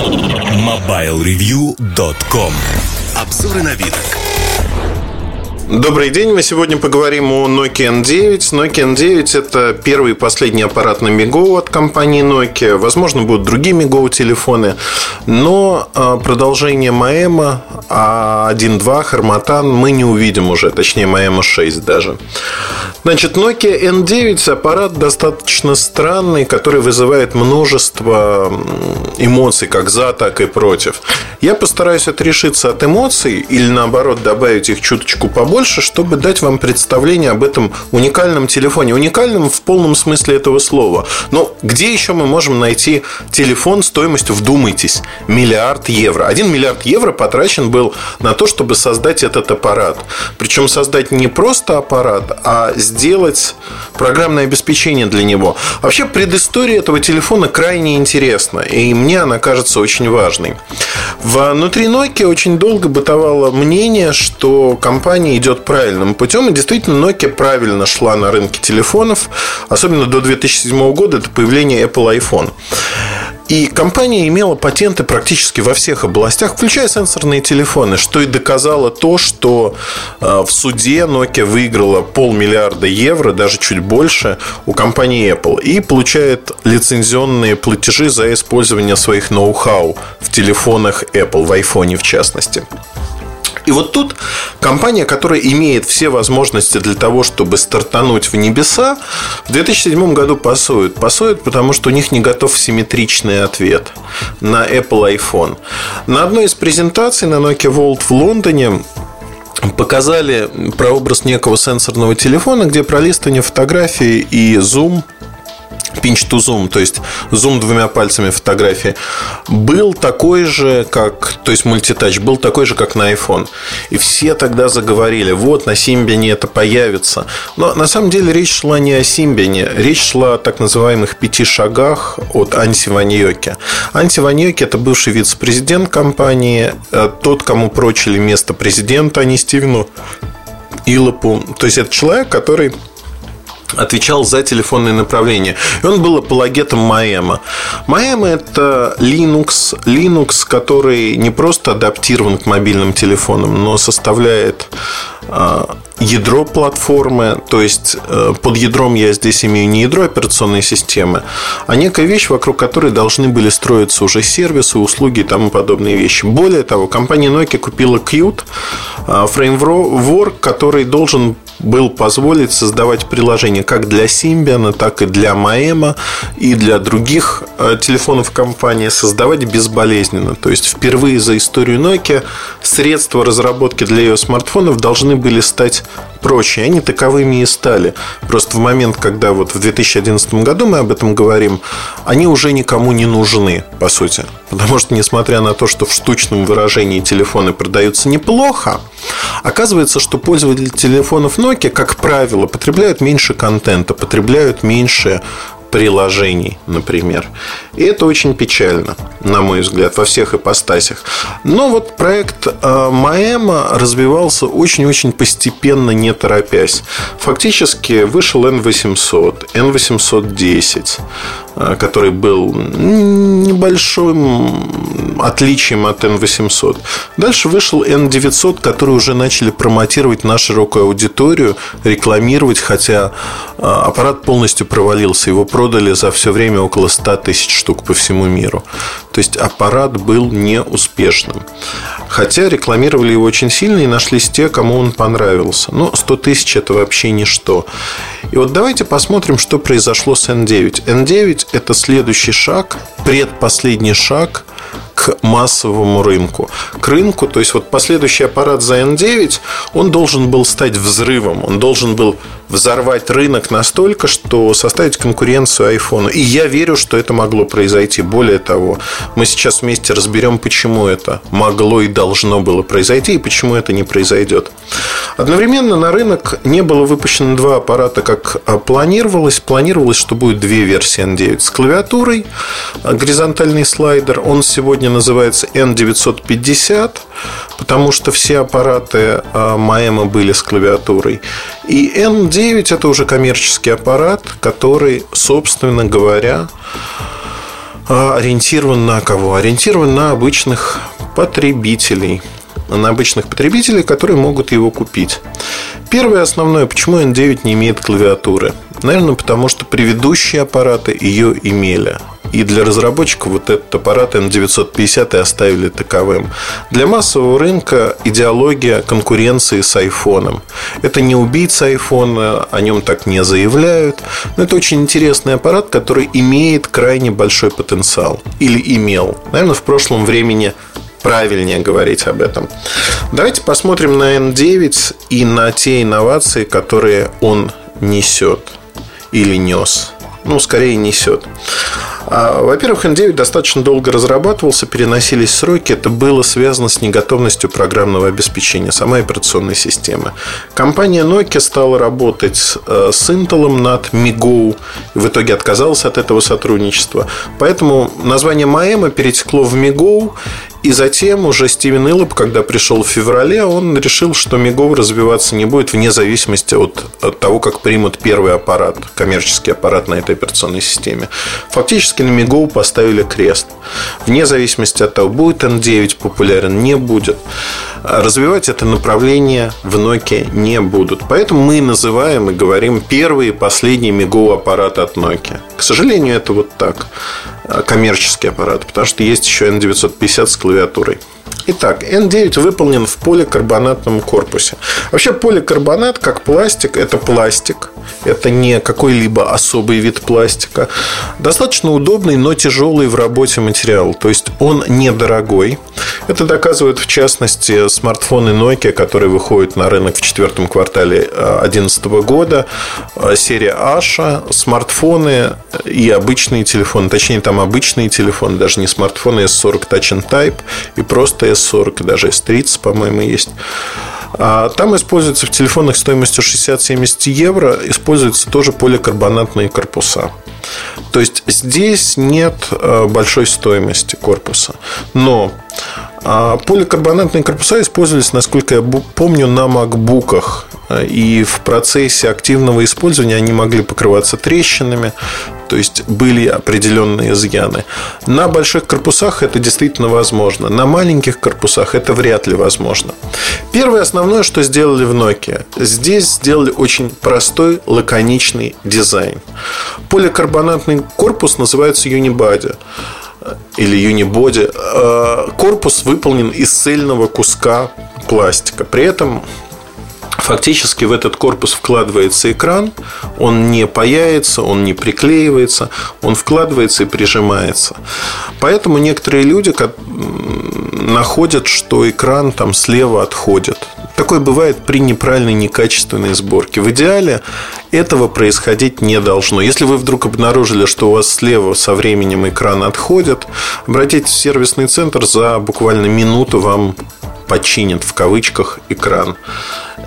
MobileReview.com Обзоры вид. Добрый день, мы сегодня поговорим о Nokia N9. Nokia N9 это первый и последний аппарат на Migo от компании Nokia. Возможно, будут другие Migo телефоны, но а, продолжение Маэма А1.2 Харматан мы не увидим уже, точнее Маэма 6 даже. Значит, Nokia N9 аппарат достаточно странный, который вызывает множество эмоций, как за, так и против. Я постараюсь отрешиться от эмоций или наоборот добавить их чуточку побольше больше, чтобы дать вам представление об этом уникальном телефоне. Уникальном в полном смысле этого слова. Но где еще мы можем найти телефон стоимостью, вдумайтесь, миллиард евро? Один миллиард евро потрачен был на то, чтобы создать этот аппарат. Причем создать не просто аппарат, а сделать программное обеспечение для него. Вообще предыстория этого телефона крайне интересна. И мне она кажется очень важной. Внутри Nokia очень долго бытовало мнение, что компания идет правильным путем. И действительно, Nokia правильно шла на рынке телефонов, особенно до 2007 года, это появление Apple iPhone. И компания имела патенты практически во всех областях, включая сенсорные телефоны, что и доказало то, что э, в суде Nokia выиграла полмиллиарда евро, даже чуть больше, у компании Apple. И получает лицензионные платежи за использование своих ноу-хау в телефонах Apple, в iPhone в частности. И вот тут компания, которая имеет все возможности для того, чтобы стартануть в небеса, в 2007 году пасует. Пасует, потому что у них не готов симметричный ответ на Apple iPhone. На одной из презентаций на Nokia Volt в Лондоне показали прообраз некого сенсорного телефона, где пролистывание фотографии и зум – pinch to zoom, то есть зум двумя пальцами фотографии, был такой же, как, то есть мультитач, был такой же, как на iPhone. И все тогда заговорили, вот на Symbian это появится. Но на самом деле речь шла не о Symbian, речь шла о так называемых пяти шагах от Анси Ваньоки. Анси Ваньоки – это бывший вице-президент компании, э, тот, кому прочили место президента, а не Стивену Илопу. То есть это человек, который отвечал за телефонные направления. И он был апологетом Маэма. Маэма – это Linux, Linux, который не просто адаптирован к мобильным телефонам, но составляет а, ядро платформы, то есть э, под ядром я здесь имею не ядро операционной системы, а некая вещь, вокруг которой должны были строиться уже сервисы, услуги и тому подобные вещи. Более того, компания Nokia купила Qt, а, фреймворк, который должен был позволить создавать приложения как для Symbian, так и для Maema и для других э, телефонов компании создавать безболезненно. То есть впервые за историю Nokia средства разработки для ее смартфонов должны были стать проще. Они таковыми и стали. Просто в момент, когда вот в 2011 году мы об этом говорим, они уже никому не нужны, по сути. Потому что, несмотря на то, что в штучном выражении телефоны продаются неплохо, оказывается, что пользователи телефонов Nokia, как правило, потребляют меньше контента, потребляют меньше приложений, например. И это очень печально, на мой взгляд, во всех ипостасях. Но вот проект Маэма развивался очень-очень постепенно, не торопясь. Фактически вышел N800, N810, э, который был небольшим отличием от N800. Дальше вышел N900, который уже начали промотировать на широкую аудиторию, рекламировать, хотя э, аппарат полностью провалился. Его продали за все время около 100 тысяч штук по всему миру. То есть аппарат был неуспешным. Хотя рекламировали его очень сильно и нашлись те, кому он понравился. Но 100 тысяч это вообще ничто. И вот давайте посмотрим, что произошло с N9. N9 это следующий шаг, предпоследний шаг массовому рынку. К рынку, то есть вот последующий аппарат за N9, он должен был стать взрывом, он должен был взорвать рынок настолько, что составить конкуренцию iPhone. И я верю, что это могло произойти. Более того, мы сейчас вместе разберем, почему это могло и должно было произойти, и почему это не произойдет. Одновременно на рынок не было выпущено два аппарата, как планировалось. Планировалось, что будет две версии N9 с клавиатурой, горизонтальный слайдер. Он сегодня называется N950, потому что все аппараты Маэма были с клавиатурой. И N9 это уже коммерческий аппарат, который, собственно говоря, а, ориентирован на кого? Ориентирован на обычных потребителей на обычных потребителей, которые могут его купить. Первое основное, почему N9 не имеет клавиатуры? Наверное, потому что предыдущие аппараты ее имели. И для разработчиков вот этот аппарат N950 и оставили таковым. Для массового рынка идеология конкуренции с iPhone. Это не убийца iPhone, о нем так не заявляют. Но это очень интересный аппарат, который имеет крайне большой потенциал. Или имел. Наверное, в прошлом времени правильнее говорить об этом. Давайте посмотрим на N9 и на те инновации, которые он несет или нес. Ну, скорее несет. А, во-первых, N9 достаточно долго разрабатывался, переносились сроки. Это было связано с неготовностью программного обеспечения самой операционной системы. Компания Nokia стала работать э, с Intel над MiGo и в итоге отказалась от этого сотрудничества. Поэтому название Маэма перетекло в MiGo и затем уже Стивен Иллоп, когда пришел в феврале, он решил, что Мигов развиваться не будет вне зависимости от, от того, как примут первый аппарат, коммерческий аппарат на этой операционной системе. Фактически на Мигов поставили крест. Вне зависимости от того, будет N9 популярен, не будет. Развивать это направление в Nokia не будут. Поэтому мы называем и говорим первый и последний Мигов аппарат от Nokia. К сожалению, это вот так коммерческий аппарат, потому что есть еще N950 с клавиатурой. Итак, N9 выполнен в поликарбонатном корпусе. Вообще поликарбонат, как пластик, это пластик. Это не какой-либо особый вид пластика. Достаточно удобный, но тяжелый в работе материал. То есть он недорогой. Это доказывают, в частности, смартфоны Nokia, которые выходят на рынок в четвертом квартале 2011 года. Серия Asha, смартфоны и обычные телефоны. Точнее, там обычные телефоны, даже не смартфоны S40 Touch and Type и просто S40, даже S30, по-моему, есть. А там используются в телефонах стоимостью 60-70 евро, используются тоже поликарбонатные корпуса. То есть здесь нет э, большой стоимости корпуса. Но а поликарбонатные корпуса использовались, насколько я помню, на макбуках. И в процессе активного использования они могли покрываться трещинами, то есть были определенные изъяны. На больших корпусах это действительно возможно. На маленьких корпусах это вряд ли возможно. Первое основное, что сделали в Nokia. Здесь сделали очень простой, лаконичный дизайн. Поликарбонатный корпус называется Unibody или юнибоди, э, корпус выполнен из цельного куска пластика. При этом Фактически в этот корпус вкладывается экран, он не паяется, он не приклеивается, он вкладывается и прижимается. Поэтому некоторые люди находят, что экран там слева отходит. Такое бывает при неправильной, некачественной сборке. В идеале этого происходить не должно. Если вы вдруг обнаружили, что у вас слева со временем экран отходит, обратитесь в сервисный центр, за буквально минуту вам починят в кавычках экран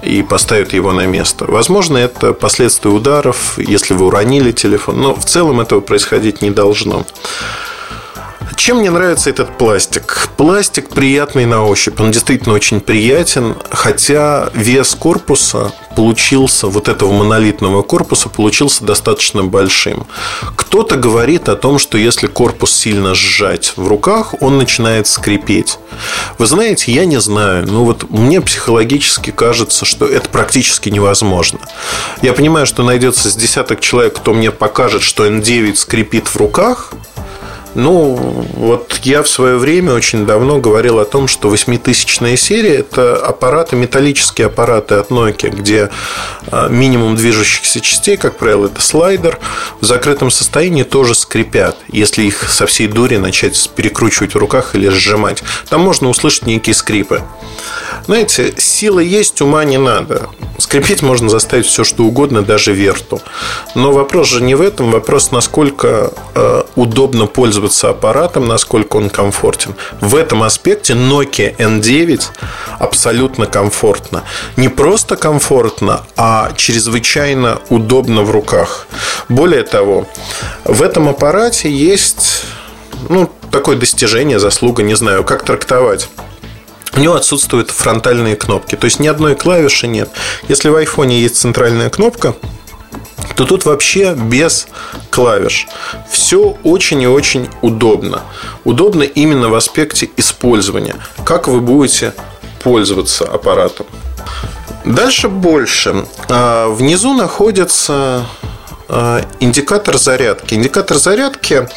и поставят его на место. Возможно, это последствия ударов, если вы уронили телефон, но в целом этого происходить не должно. Чем мне нравится этот пластик? Пластик приятный на ощупь. Он действительно очень приятен, хотя вес корпуса получился, вот этого монолитного корпуса, получился достаточно большим. Кто-то говорит о том, что если корпус сильно сжать в руках, он начинает скрипеть. Вы знаете, я не знаю, но вот мне психологически кажется, что это практически невозможно. Я понимаю, что найдется с десяток человек, кто мне покажет, что N9 скрипит в руках – ну, вот я в свое время очень давно говорил о том, что восьмитысячная серия – это аппараты, металлические аппараты от Nokia, где а, минимум движущихся частей, как правило, это слайдер, в закрытом состоянии тоже скрипят, если их со всей дури начать перекручивать в руках или сжимать. Там можно услышать некие скрипы. Знаете, сила есть, ума не надо. Скрипеть можно заставить все, что угодно, даже верту. Но вопрос же не в этом. Вопрос, насколько э, удобно пользоваться аппаратом, насколько он комфортен. В этом аспекте Nokia N9 абсолютно комфортно. Не просто комфортно, а чрезвычайно удобно в руках. Более того, в этом аппарате есть ну, такое достижение, заслуга, не знаю, как трактовать. У него отсутствуют фронтальные кнопки. То есть ни одной клавиши нет. Если в айфоне есть центральная кнопка, то тут вообще без клавиш. Все очень и очень удобно. Удобно именно в аспекте использования. Как вы будете пользоваться аппаратом. Дальше больше. А, внизу находится индикатор зарядки. Индикатор зарядки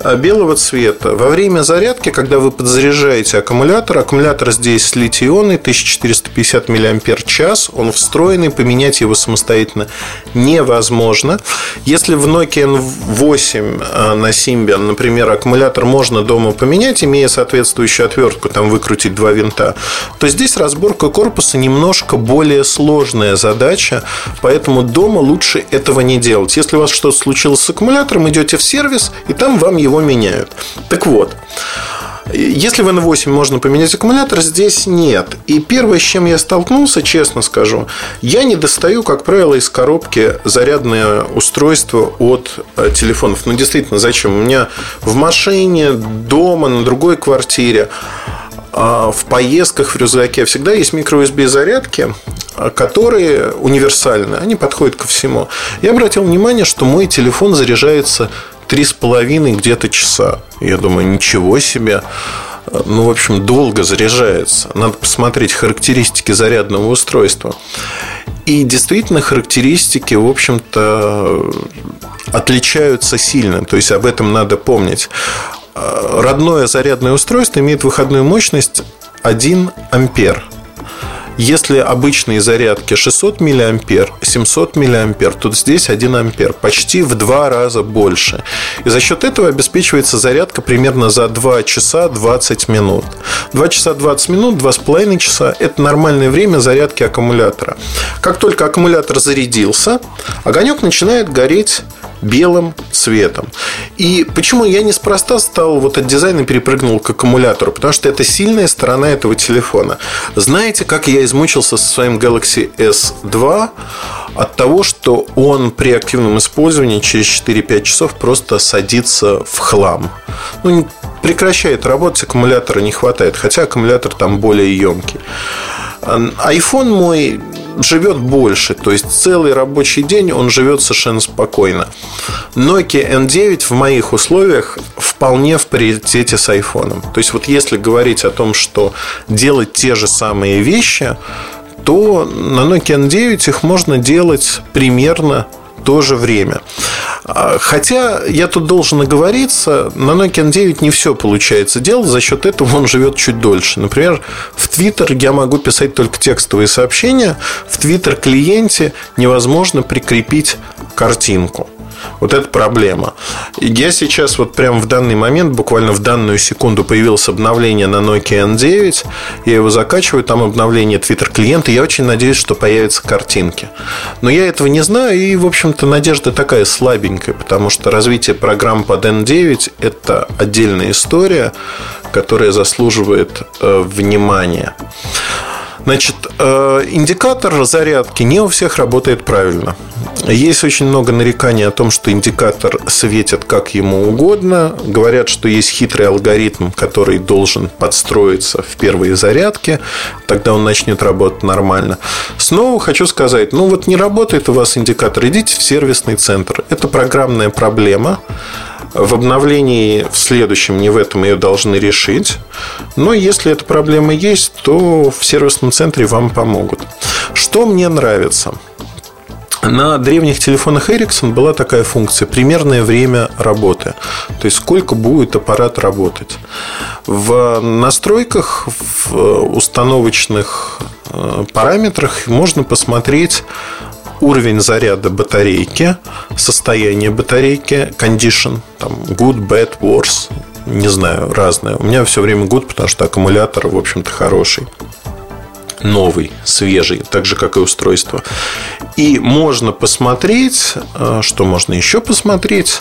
а, белого цвета. Во время зарядки, когда вы подзаряжаете аккумулятор, аккумулятор здесь литий-ионный, 1450 мАч, он встроенный, поменять его самостоятельно невозможно. Если в Nokia N8 а, на Symbian, например, аккумулятор можно дома поменять, имея соответствующую отвертку, там выкрутить два винта, то здесь разборка корпуса немножко более сложная задача, поэтому дома лучше этого не делать если у вас что-то случилось с аккумулятором, идете в сервис, и там вам его меняют. Так вот, если в N8 можно поменять аккумулятор, здесь нет. И первое, с чем я столкнулся, честно скажу, я не достаю, как правило, из коробки зарядное устройство от э, телефонов. Ну, действительно, зачем? У меня в машине, дома, на другой квартире в поездках в рюкзаке всегда есть микро-USB зарядки, которые универсальны, они подходят ко всему. Я обратил внимание, что мой телефон заряжается три с половиной где-то часа. Я думаю, ничего себе. Ну, в общем, долго заряжается. Надо посмотреть характеристики зарядного устройства. И действительно, характеристики, в общем-то, отличаются сильно. То есть об этом надо помнить. Родное зарядное устройство имеет выходную мощность 1 ампер. Если обычные зарядки 600 мА, 700 мА, то здесь 1 ампер, почти в два раза больше. И за счет этого обеспечивается зарядка примерно за 2 часа 20 минут. 2 часа 20 минут, 2,5 часа – это нормальное время зарядки аккумулятора. Как только аккумулятор зарядился, огонек начинает гореть белым цветом. И почему я неспроста стал вот от дизайна перепрыгнул к аккумулятору? Потому что это сильная сторона этого телефона. Знаете, как я измучился со своим Galaxy S2 от того, что он при активном использовании через 4-5 часов просто садится в хлам. Ну, прекращает работать, аккумулятора не хватает, хотя аккумулятор там более емкий. iPhone мой живет больше, то есть целый рабочий день он живет совершенно спокойно. Nokia N9 в моих условиях вполне в паритете с iPhone. То есть вот если говорить о том, что делать те же самые вещи, то на Nokia N9 их можно делать примерно то же время. А, хотя я тут должен оговориться, на Nokia N9 не все получается делать, за счет этого он живет чуть дольше. Например, в Twitter я могу писать только текстовые сообщения, в Twitter клиенте невозможно прикрепить картинку. Вот это проблема. Я сейчас вот прямо в данный момент, буквально в данную секунду появилось обновление на Nokia N9. Я его закачиваю, там обновление Twitter клиента. Я очень надеюсь, что появятся картинки. Но я этого не знаю, и, в общем-то, надежда такая слабенькая, потому что развитие программ под N9 – это отдельная история, которая заслуживает э, внимания. Значит, э, индикатор зарядки не у всех работает правильно. Есть очень много нареканий о том, что индикатор светит как ему угодно. Говорят, что есть хитрый алгоритм, который должен подстроиться в первые зарядки. Тогда он начнет работать нормально. Снова хочу сказать, ну вот не работает у вас индикатор, идите в сервисный центр. Это программная проблема. В обновлении в следующем, не в этом, ее должны решить. Но если эта проблема есть, то в сервисном центре вам помогут. Что мне нравится? На древних телефонах Ericsson была такая функция примерное время работы. То есть сколько будет аппарат работать. В настройках, в установочных э, параметрах можно посмотреть уровень заряда батарейки, состояние батарейки, condition, там, good, bad, worse, не знаю, разное. У меня все время good, потому что аккумулятор, в общем-то, хороший новый, свежий, так же, как и устройство. И можно посмотреть, э, что можно еще посмотреть,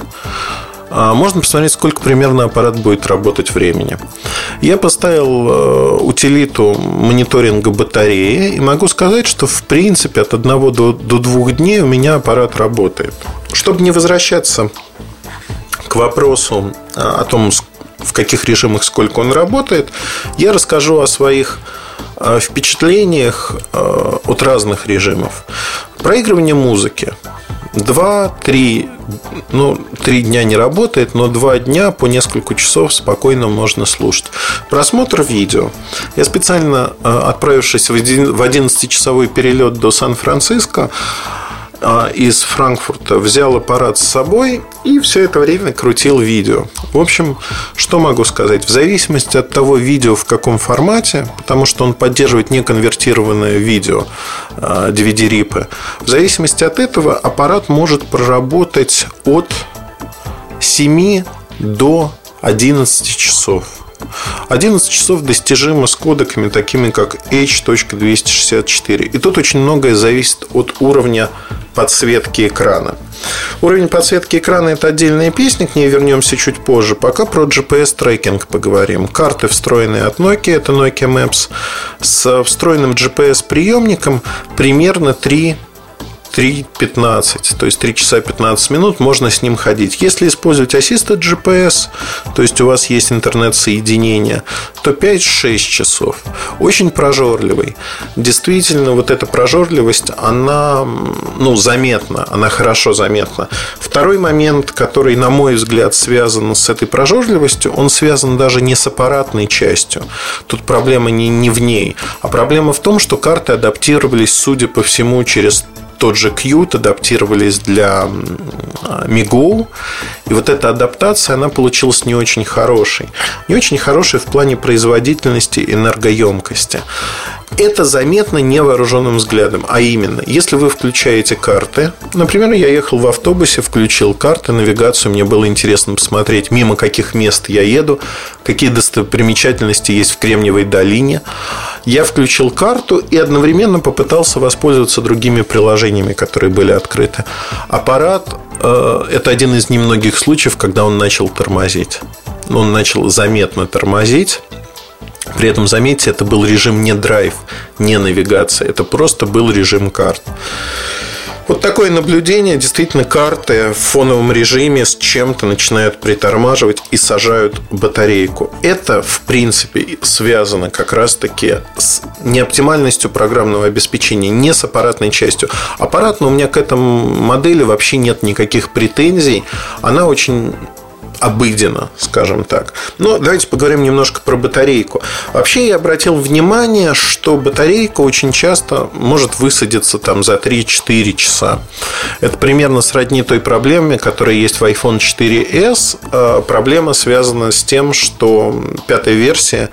можно посмотреть, сколько примерно аппарат будет работать времени. Я поставил э, утилиту мониторинга батареи и могу сказать, что в принципе от одного до, до двух дней у меня аппарат работает. Чтобы не возвращаться к вопросу а, о том, в каких режимах сколько он работает, я расскажу о своих э, впечатлениях э, от разных режимов. Проигрывание музыки. 2-3, ну, 3 дня не работает, но 2 дня по несколько часов спокойно можно слушать. Просмотр видео. Я специально, э, отправившись в 11-часовой перелет до Сан-Франциско, из Франкфурта взял аппарат с собой и все это время крутил видео. В общем, что могу сказать? В зависимости от того видео в каком формате, потому что он поддерживает неконвертированное видео DVD-рипы, а, в зависимости от этого аппарат может проработать от 7 до 11 часов. 11 часов достижимо с кодеками, такими как H.264. И тут очень многое зависит от уровня подсветки экрана. Уровень подсветки экрана – это отдельная песня, к ней вернемся чуть позже. Пока про GPS-трекинг поговорим. Карты, встроенные от Nokia, это Nokia Maps, с встроенным GPS-приемником примерно 3 3.15, то есть 3 часа 15 минут можно с ним ходить. Если использовать Assisted GPS, то есть у вас есть интернет-соединение, то 5-6 часов. Очень прожорливый. Действительно, вот эта прожорливость, она ну, заметна, она хорошо заметна. Второй момент, который, на мой взгляд, связан с этой прожорливостью, он связан даже не с аппаратной частью. Тут проблема не, не в ней, а проблема в том, что карты адаптировались, судя по всему, через тот же Qt адаптировались для MiGo. И вот эта адаптация, она получилась не очень хорошей. Не очень хорошей в плане производительности и энергоемкости. Это заметно невооруженным взглядом. А именно, если вы включаете карты, например, я ехал в автобусе, включил карты, навигацию, мне было интересно посмотреть, мимо каких мест я еду, какие достопримечательности есть в Кремниевой долине. Я включил карту и одновременно попытался воспользоваться другими приложениями, которые были открыты. Аппарат э, – это один из немногих случаев, когда он начал тормозить. Он начал заметно тормозить. При этом, заметьте, это был режим не драйв, не навигация. Это просто был режим карт. Вот такое наблюдение. Действительно, карты в фоновом режиме с чем-то начинают притормаживать и сажают батарейку. Это, в принципе, связано как раз-таки с неоптимальностью программного обеспечения, не с аппаратной частью. Аппаратно у меня к этому модели вообще нет никаких претензий. Она очень обыденно, скажем так. Но давайте поговорим немножко про батарейку. Вообще я обратил внимание, что батарейка очень часто может высадиться там за 3-4 часа. Это примерно сродни той проблеме, которая есть в iPhone 4s. А, проблема связана с тем, что пятая версия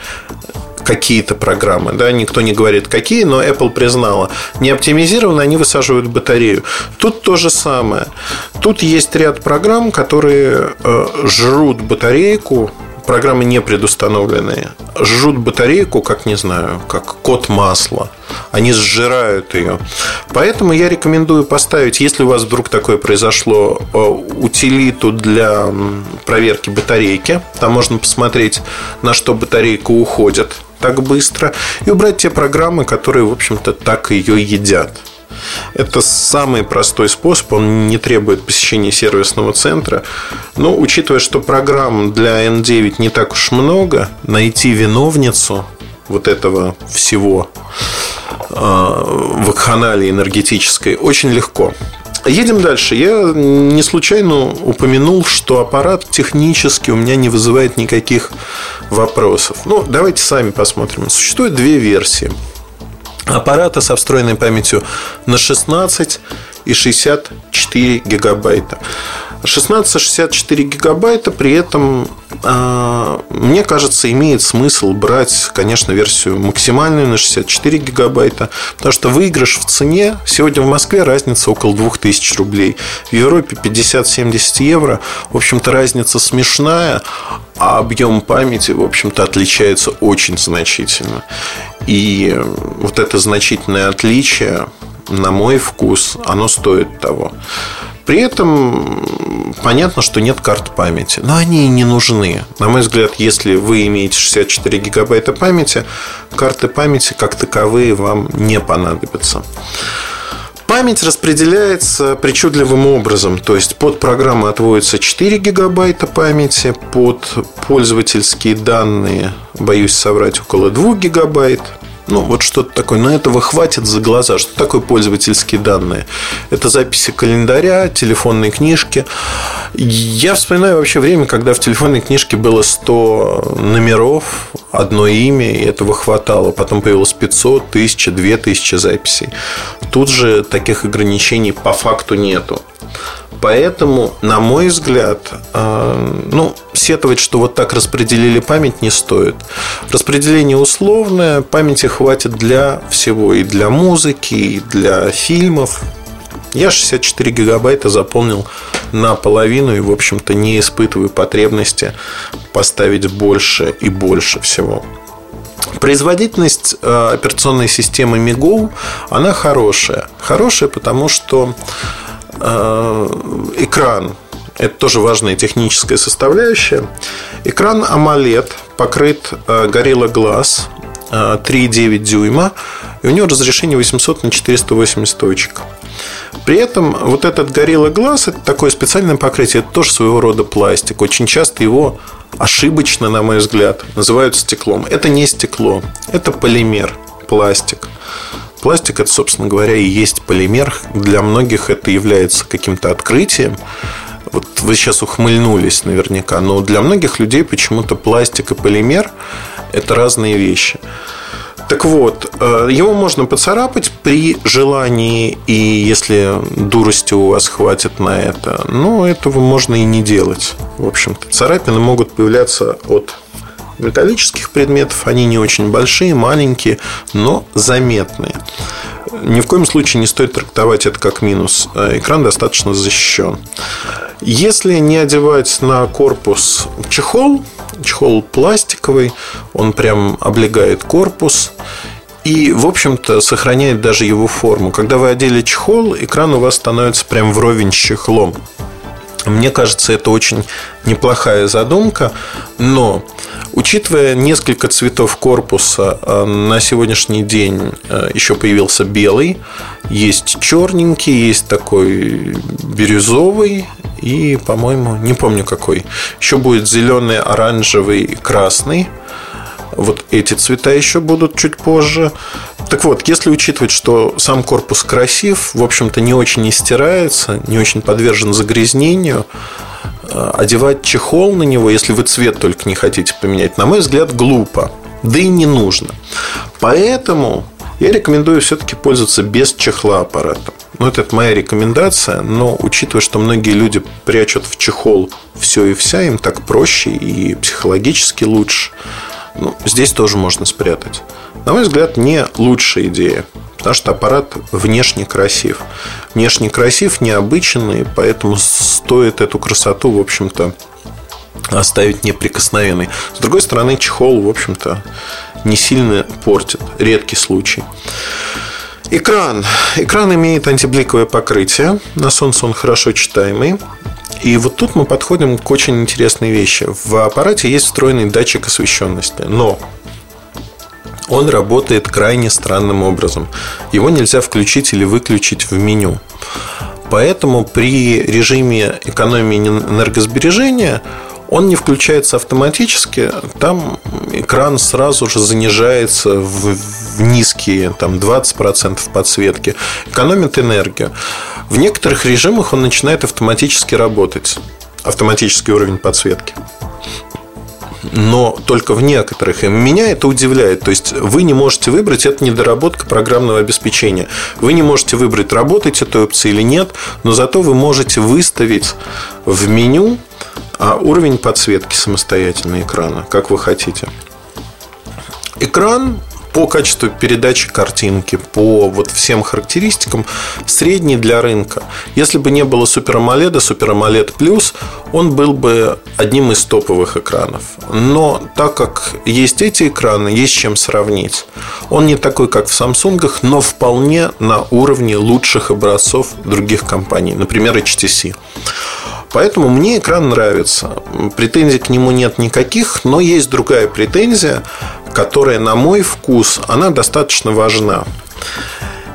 какие-то программы, да, никто не говорит какие, но Apple признала, не оптимизированы, они высаживают батарею. Тут то же самое. Тут есть ряд программ, которые э, жрут батарейку, программы не предустановленные, жрут батарейку, как не знаю, как кот масла. Они сжирают ее. Поэтому я рекомендую поставить, если у вас вдруг такое произошло, э, утилиту для проверки батарейки. Там можно посмотреть, на что батарейка уходит так быстро и убрать те программы, которые, в общем-то, так ее едят. Это самый простой способ, он не требует посещения сервисного центра. Но учитывая, что программ для N9 не так уж много, найти виновницу вот этого всего э, вакханалии энергетической очень легко. Едем дальше. Я не случайно упомянул, что аппарат технически у меня не вызывает никаких вопросов. Ну, давайте сами посмотрим. Существует две версии. Аппарата со встроенной памятью на 16 и 64 гигабайта. 16-64 гигабайта, при этом, а, мне кажется, имеет смысл брать, конечно, версию максимальную на 64 гигабайта, потому что выигрыш в цене, сегодня в Москве разница около 2000 рублей, в Европе 50-70 евро, в общем-то, разница смешная, а объем памяти, в общем-то, отличается очень значительно. И вот это значительное отличие, на мой вкус, оно стоит того. При этом понятно, что нет карт памяти, но они и не нужны. На мой взгляд, если вы имеете 64 гигабайта памяти, карты памяти как таковые вам не понадобятся. Память распределяется причудливым образом, то есть под программу отводится 4 гигабайта памяти, под пользовательские данные, боюсь соврать, около 2 гигабайт, Ну, вот что-то такое. Но этого хватит за глаза. Что такое пользовательские данные? Это записи календаря, телефонной книжки. Я вспоминаю вообще время, когда в телефонной книжке было 100 номеров, одно имя, и этого хватало. Потом появилось 500, 1000, 2000 записей. Тут же таких ограничений по факту нету. Поэтому, на мой взгляд, э, ну, сетовать, что вот так распределили память, не стоит. Распределение условное, памяти хватит для всего, и для музыки, и для фильмов. Я 64 гигабайта заполнил наполовину и, в общем-то, не испытываю потребности поставить больше и больше всего. Производительность э, операционной системы MiGo, она хорошая. Хорошая, потому что экран. Это тоже важная техническая составляющая. Экран AMOLED покрыт э, Gorilla Glass 3,9 э, дюйма. И у него разрешение 800 на 480 точек. При этом вот этот Gorilla Glass это такое специальное покрытие, это тоже своего рода пластик. Очень часто его ошибочно, на мой взгляд, называют стеклом. Это не стекло, это полимер, пластик. Пластик это, собственно говоря, и есть полимер. Для многих это является каким-то открытием. Вот вы сейчас ухмыльнулись наверняка, но для многих людей почему-то пластик и полимер – это разные вещи. Так вот, э, его можно поцарапать при желании, и если дурости у вас хватит на это, ну, этого можно и не делать. В общем-то, царапины могут появляться от металлических предметов. Они не очень большие, маленькие, но заметные. Ни в коем случае не стоит трактовать это как минус. Э, экран достаточно защищен. Если не одевать на корпус чехол, чехол пластиковый, он прям облегает корпус и, в общем-то, сохраняет даже его форму. Когда вы одели чехол, экран у вас становится прям вровень с чехлом. Мне кажется, это очень неплохая задумка, но учитывая несколько цветов корпуса, э, на сегодняшний день э, еще появился белый, есть черненький, есть такой бирюзовый и, по-моему, не помню какой. Еще будет зеленый, оранжевый, красный. Вот эти цвета еще будут чуть позже. Так вот, если учитывать, что сам корпус красив, в общем-то, не очень не не очень подвержен загрязнению, э, одевать чехол на него, если вы цвет только не хотите поменять, на мой взгляд, глупо. Да и не нужно. Поэтому я рекомендую все-таки пользоваться без чехла аппаратом. Ну, это моя рекомендация, но учитывая, что многие люди прячут в чехол все и вся, им так проще и психологически лучше. Ну, здесь тоже можно спрятать. На мой взгляд, не лучшая идея. Потому что аппарат внешне красив. Внешне красив, необычный, поэтому стоит эту красоту, в общем-то, оставить неприкосновенной. С другой стороны, чехол, в общем-то, не сильно портит. Редкий случай. Экран. Экран имеет антибликовое покрытие. На солнце он хорошо читаемый. И вот тут мы подходим к очень интересной вещи. В аппарате есть встроенный датчик освещенности, но он работает крайне странным образом. Его нельзя включить или выключить в меню. Поэтому при режиме экономии энергосбережения он не включается автоматически, там экран сразу же занижается в, низкие, там 20% подсветки, экономит энергию. В некоторых режимах он начинает автоматически работать, автоматический уровень подсветки но только в некоторых. И меня это удивляет. То есть вы не можете выбрать, это недоработка программного обеспечения. Вы не можете выбрать, работать этой опцией или нет, но зато вы можете выставить в меню а, уровень подсветки самостоятельно экрана, как вы хотите. Экран по качеству передачи картинки, по вот всем характеристикам средний для рынка. Если бы не было Super AMOLED, Super AMOLED Plus, он был бы одним из топовых экранов. Но так как есть эти экраны, есть чем сравнить. Он не такой, как в Samsung, но вполне на уровне лучших образцов других компаний, например, HTC. Поэтому мне экран нравится. Претензий к нему нет никаких, но есть другая претензия, которая, на мой вкус, она достаточно важна.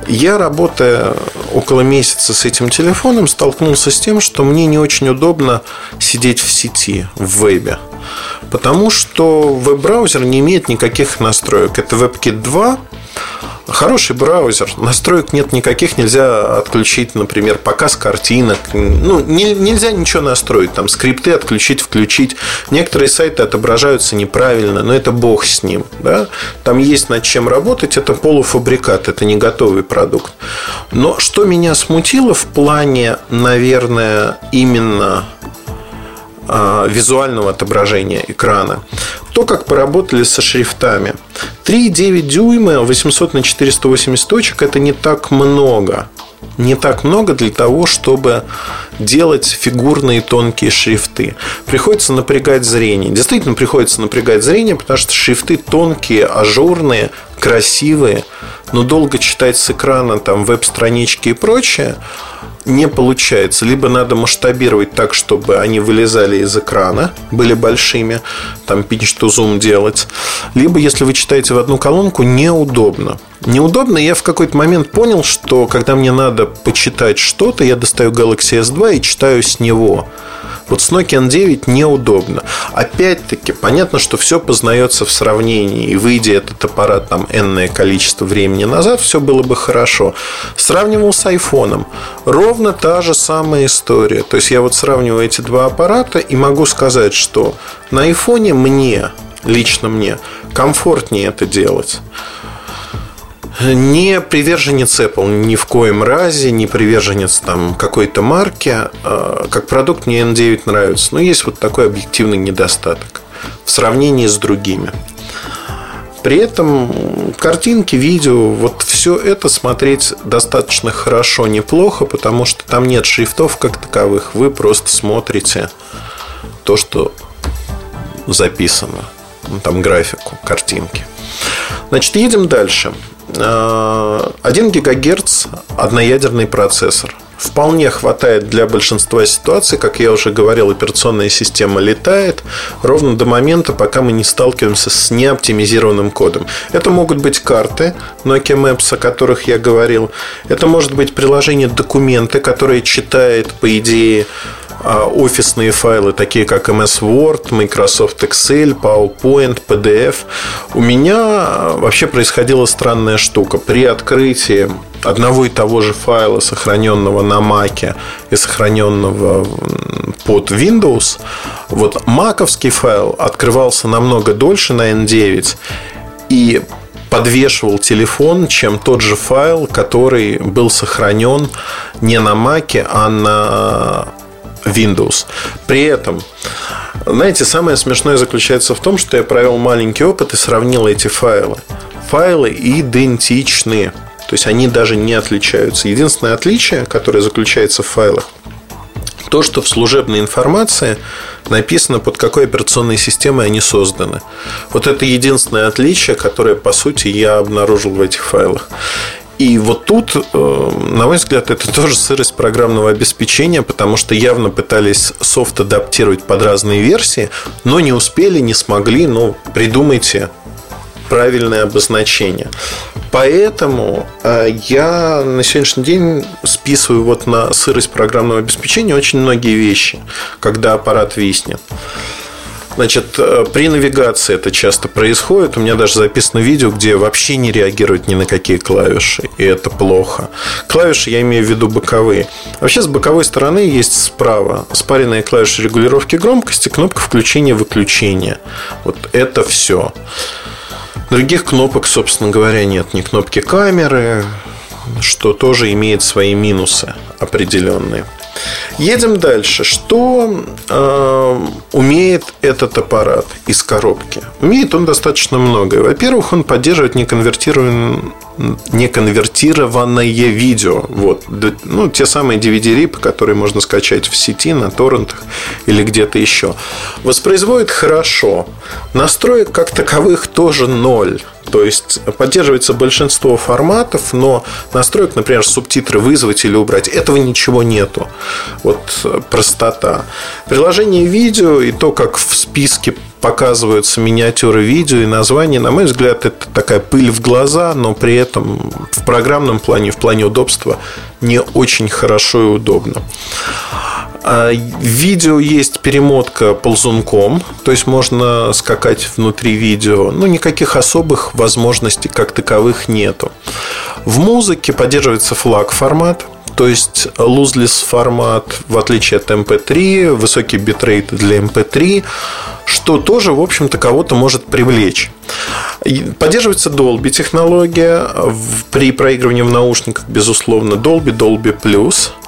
Я, работая около месяца с этим телефоном, столкнулся с тем, что мне не очень удобно сидеть в сети, в вебе. Потому что веб-браузер не имеет никаких настроек. Это WebKit 2, Хороший браузер, настроек нет никаких, нельзя отключить, например, показ картинок. Ну, не, нельзя ничего настроить, там скрипты отключить, включить. Некоторые сайты отображаются неправильно, но это бог с ним. Да? Там есть над чем работать, это полуфабрикат, это не готовый продукт. Но что меня смутило в плане, наверное, именно визуального отображения экрана. То, как поработали со шрифтами. 3,9 дюйма, 800 на 480 точек – это не так много. Не так много для того, чтобы делать фигурные тонкие шрифты. Приходится напрягать зрение. Действительно приходится напрягать зрение, потому что шрифты тонкие, ажурные, красивые, но долго читать с экрана там веб-странички и прочее – не получается. Либо надо масштабировать так, чтобы они вылезали из экрана, были большими, там pinch to zoom делать. Либо, если вы читаете в одну колонку, неудобно. Неудобно, я в какой-то момент понял, что когда мне надо почитать что-то, я достаю Galaxy S2 и читаю с него. Вот с Nokia N9 неудобно. Опять-таки, понятно, что все познается в сравнении. И выйдя этот аппарат там энное количество времени назад, все было бы хорошо. Сравнивал с iPhone. Ровно та же самая история. То есть я вот сравниваю эти два аппарата и могу сказать, что на iPhone мне, лично мне, комфортнее это делать не приверженец Apple ни в коем разе, не приверженец там какой-то марки. А, как продукт мне N9 нравится. Но есть вот такой объективный недостаток в сравнении с другими. При этом картинки, видео, вот все это смотреть достаточно хорошо, неплохо, потому что там нет шрифтов как таковых. Вы просто смотрите то, что записано. Ну, там графику, картинки. Значит, едем дальше. 1 э, ГГц одноядерный процессор. Вполне хватает для большинства ситуаций. Как я уже говорил, операционная система летает ровно до момента, пока мы не сталкиваемся с неоптимизированным кодом. Это могут быть карты Nokia Maps, о которых я говорил. Это может быть приложение документы, которое читает, по идее, офисные файлы, такие как MS Word, Microsoft Excel, PowerPoint, PDF. У меня вообще происходила странная штука. При открытии одного и того же файла, сохраненного на Mac и сохраненного под Windows, вот маковский файл открывался намного дольше на N9 и подвешивал телефон, чем тот же файл, который был сохранен не на Mac, а на Windows. При этом, знаете, самое смешное заключается в том, что я провел маленький опыт и сравнил эти файлы. Файлы идентичны. То есть они даже не отличаются. Единственное отличие, которое заключается в файлах, то, что в служебной информации написано, под какой операционной системой они созданы. Вот это единственное отличие, которое, по сути, я обнаружил в этих файлах. И вот тут, э, на мой взгляд, это тоже сырость программного обеспечения, потому что явно пытались софт адаптировать под разные версии, но не успели, не смогли. Ну, придумайте правильное обозначение. Поэтому э, я на сегодняшний день списываю вот на сырость программного обеспечения очень многие вещи, когда аппарат виснет. Значит, э, при навигации это часто происходит. У меня даже записано видео, где вообще не реагирует ни на какие клавиши, и это плохо. Клавиши я имею в виду боковые. Вообще с боковой стороны есть справа спаренные клавиши регулировки громкости, кнопка включения-выключения. Вот это все. Других кнопок, собственно говоря, нет. Ни кнопки камеры, что тоже имеет свои минусы определенные. Едем дальше. Что э, умеет этот аппарат из коробки? Умеет он достаточно многое. Во-первых, он поддерживает неконвертированное неконвертированное видео. Вот. Ну, те самые DVD-рипы, которые можно скачать в сети, на торрентах или где-то еще. Воспроизводит хорошо. Настроек как таковых тоже ноль. То есть поддерживается большинство форматов, но настроек, например, субтитры вызвать или убрать, этого ничего нету. Вот простота. Приложение видео и то, как в списке показываются миниатюры видео и названия. На мой взгляд, это такая пыль в глаза, но при этом в программном плане, в плане удобства не очень хорошо и удобно. А, видео есть перемотка ползунком, то есть можно скакать внутри видео, но никаких особых возможностей как таковых нету. В музыке поддерживается флаг формат, то есть lossless формат, в отличие от MP3, высокий битрейт для MP3, что тоже, в общем-то, кого-то может привлечь. Поддерживается Dolby технология при проигрывании в наушниках, безусловно, Dolby, Dolby Plus –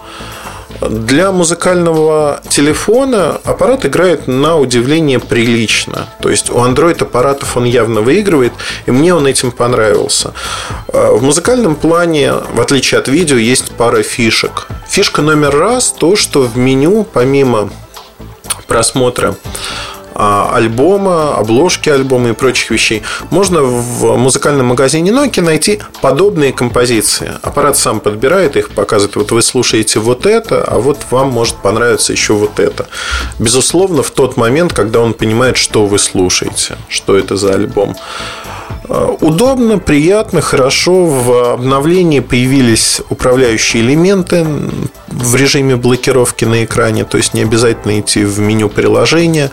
для музыкального телефона аппарат играет на удивление прилично. То есть у Android аппаратов он явно выигрывает, и мне он этим понравился. Э, в музыкальном плане, в отличие от видео, есть пара фишек. Фишка номер раз то, что в меню, помимо просмотра альбома, обложки альбома и прочих вещей, можно в музыкальном магазине Nokia найти подобные композиции. Аппарат сам подбирает их, показывает, вот вы слушаете вот это, а вот вам может понравиться еще вот это. Безусловно, в тот момент, когда он понимает, что вы слушаете, что это за альбом. А, удобно, приятно, хорошо. В обновлении появились управляющие элементы в режиме блокировки на экране, то есть не обязательно идти в меню приложения.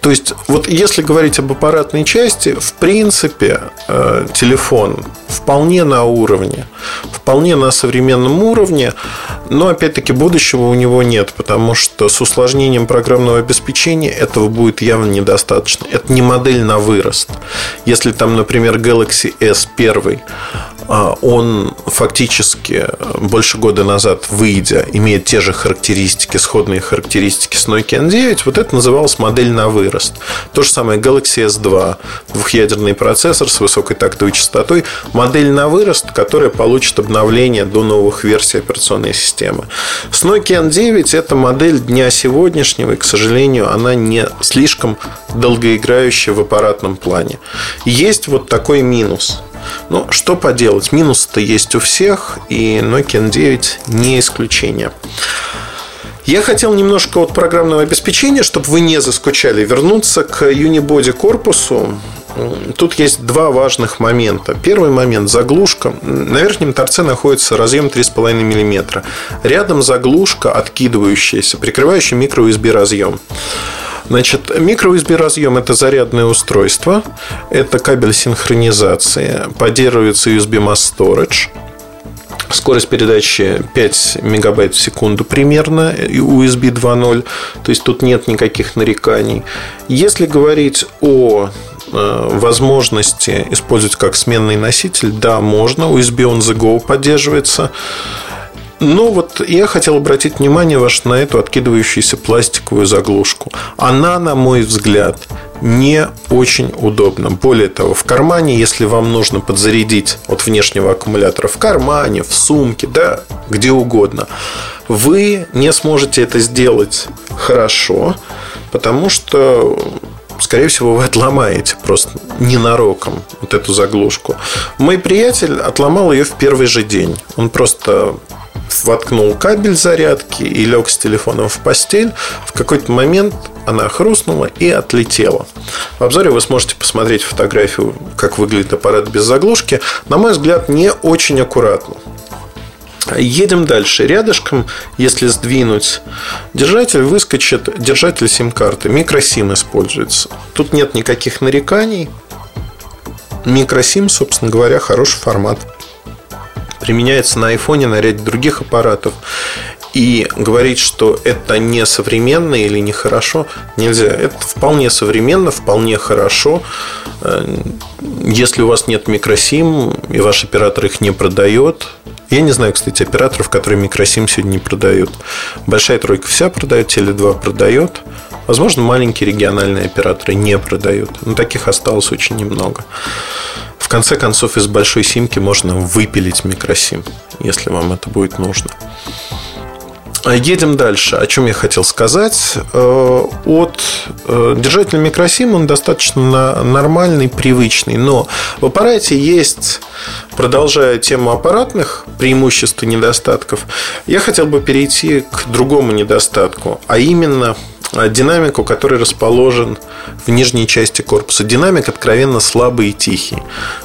То есть, вот если говорить об аппаратной части, в принципе, э, телефон вполне на уровне, вполне на современном уровне, но опять-таки будущего у него нет, потому что с усложнением программного обеспечения этого будет явно недостаточно. Это не модель на вырост. Если там, например, Galaxy S1 а, он фактически больше года назад, выйдя, имеет те же характеристики, сходные характеристики с Nokia N9, вот это называлось модель на вырост. То же самое Galaxy S2, двухъядерный процессор с высокой тактовой частотой, модель на вырост, которая получит обновление до новых версий операционной системы. С Nokia N9 это модель дня сегодняшнего, и, к сожалению, она не слишком долгоиграющая в аппаратном плане. Есть вот такой минус – ну, что поделать, минусы-то есть у всех, и Nokia N9 не исключение. Я хотел немножко от программного обеспечения, чтобы вы не заскучали, вернуться к Unibody корпусу. Тут есть два важных момента. Первый момент – заглушка. На верхнем торце находится разъем 3,5 мм. Рядом заглушка откидывающаяся, прикрывающая микро-USB разъем. Значит, microUSB разъем это зарядное устройство, это кабель синхронизации, поддерживается USB Mass Storage, Скорость передачи 5 мегабайт в секунду примерно, USB 2.0, то есть тут нет никаких нареканий. Если говорить о э, возможности использовать как сменный носитель, да, можно. USB on the go поддерживается. Ну вот я хотел обратить внимание ваше на эту откидывающуюся пластиковую заглушку. Она, на мой взгляд, не очень удобна. Более того, в кармане, если вам нужно подзарядить от внешнего аккумулятора в кармане, в сумке, да, где угодно, вы не сможете это сделать хорошо, потому что скорее всего, вы отломаете просто ненароком вот эту заглушку. Мой приятель отломал ее в первый же день. Он просто воткнул кабель зарядки и лег с телефоном в постель. В какой-то момент она хрустнула и отлетела. В обзоре вы сможете посмотреть фотографию, как выглядит аппарат без заглушки. На мой взгляд, не очень аккуратно. Едем дальше. Рядышком, если сдвинуть держатель, выскочит держатель сим-карты. Микросим используется. Тут нет никаких нареканий. Микросим, собственно говоря, хороший формат применяется на айфоне, на ряде других аппаратов. И говорить, что это не современно или нехорошо, нельзя. Это вполне современно, вполне хорошо. Э, если у вас нет микросим, и ваш оператор их не продает, я не знаю, кстати, операторов, которые микросим сегодня не продают. Большая тройка вся продает, Теле2 продает. Возможно, маленькие региональные операторы не продают. Но таких осталось очень немного конце концов из большой симки можно выпилить микросим, если вам это будет нужно. А едем дальше. О чем я хотел сказать? Э, от э, держателя микросим он достаточно нормальный, привычный. Но в аппарате есть, продолжая тему аппаратных преимуществ и недостатков, я хотел бы перейти к другому недостатку, а именно динамику, который расположен в нижней части корпуса. Динамик откровенно слабый и тихий.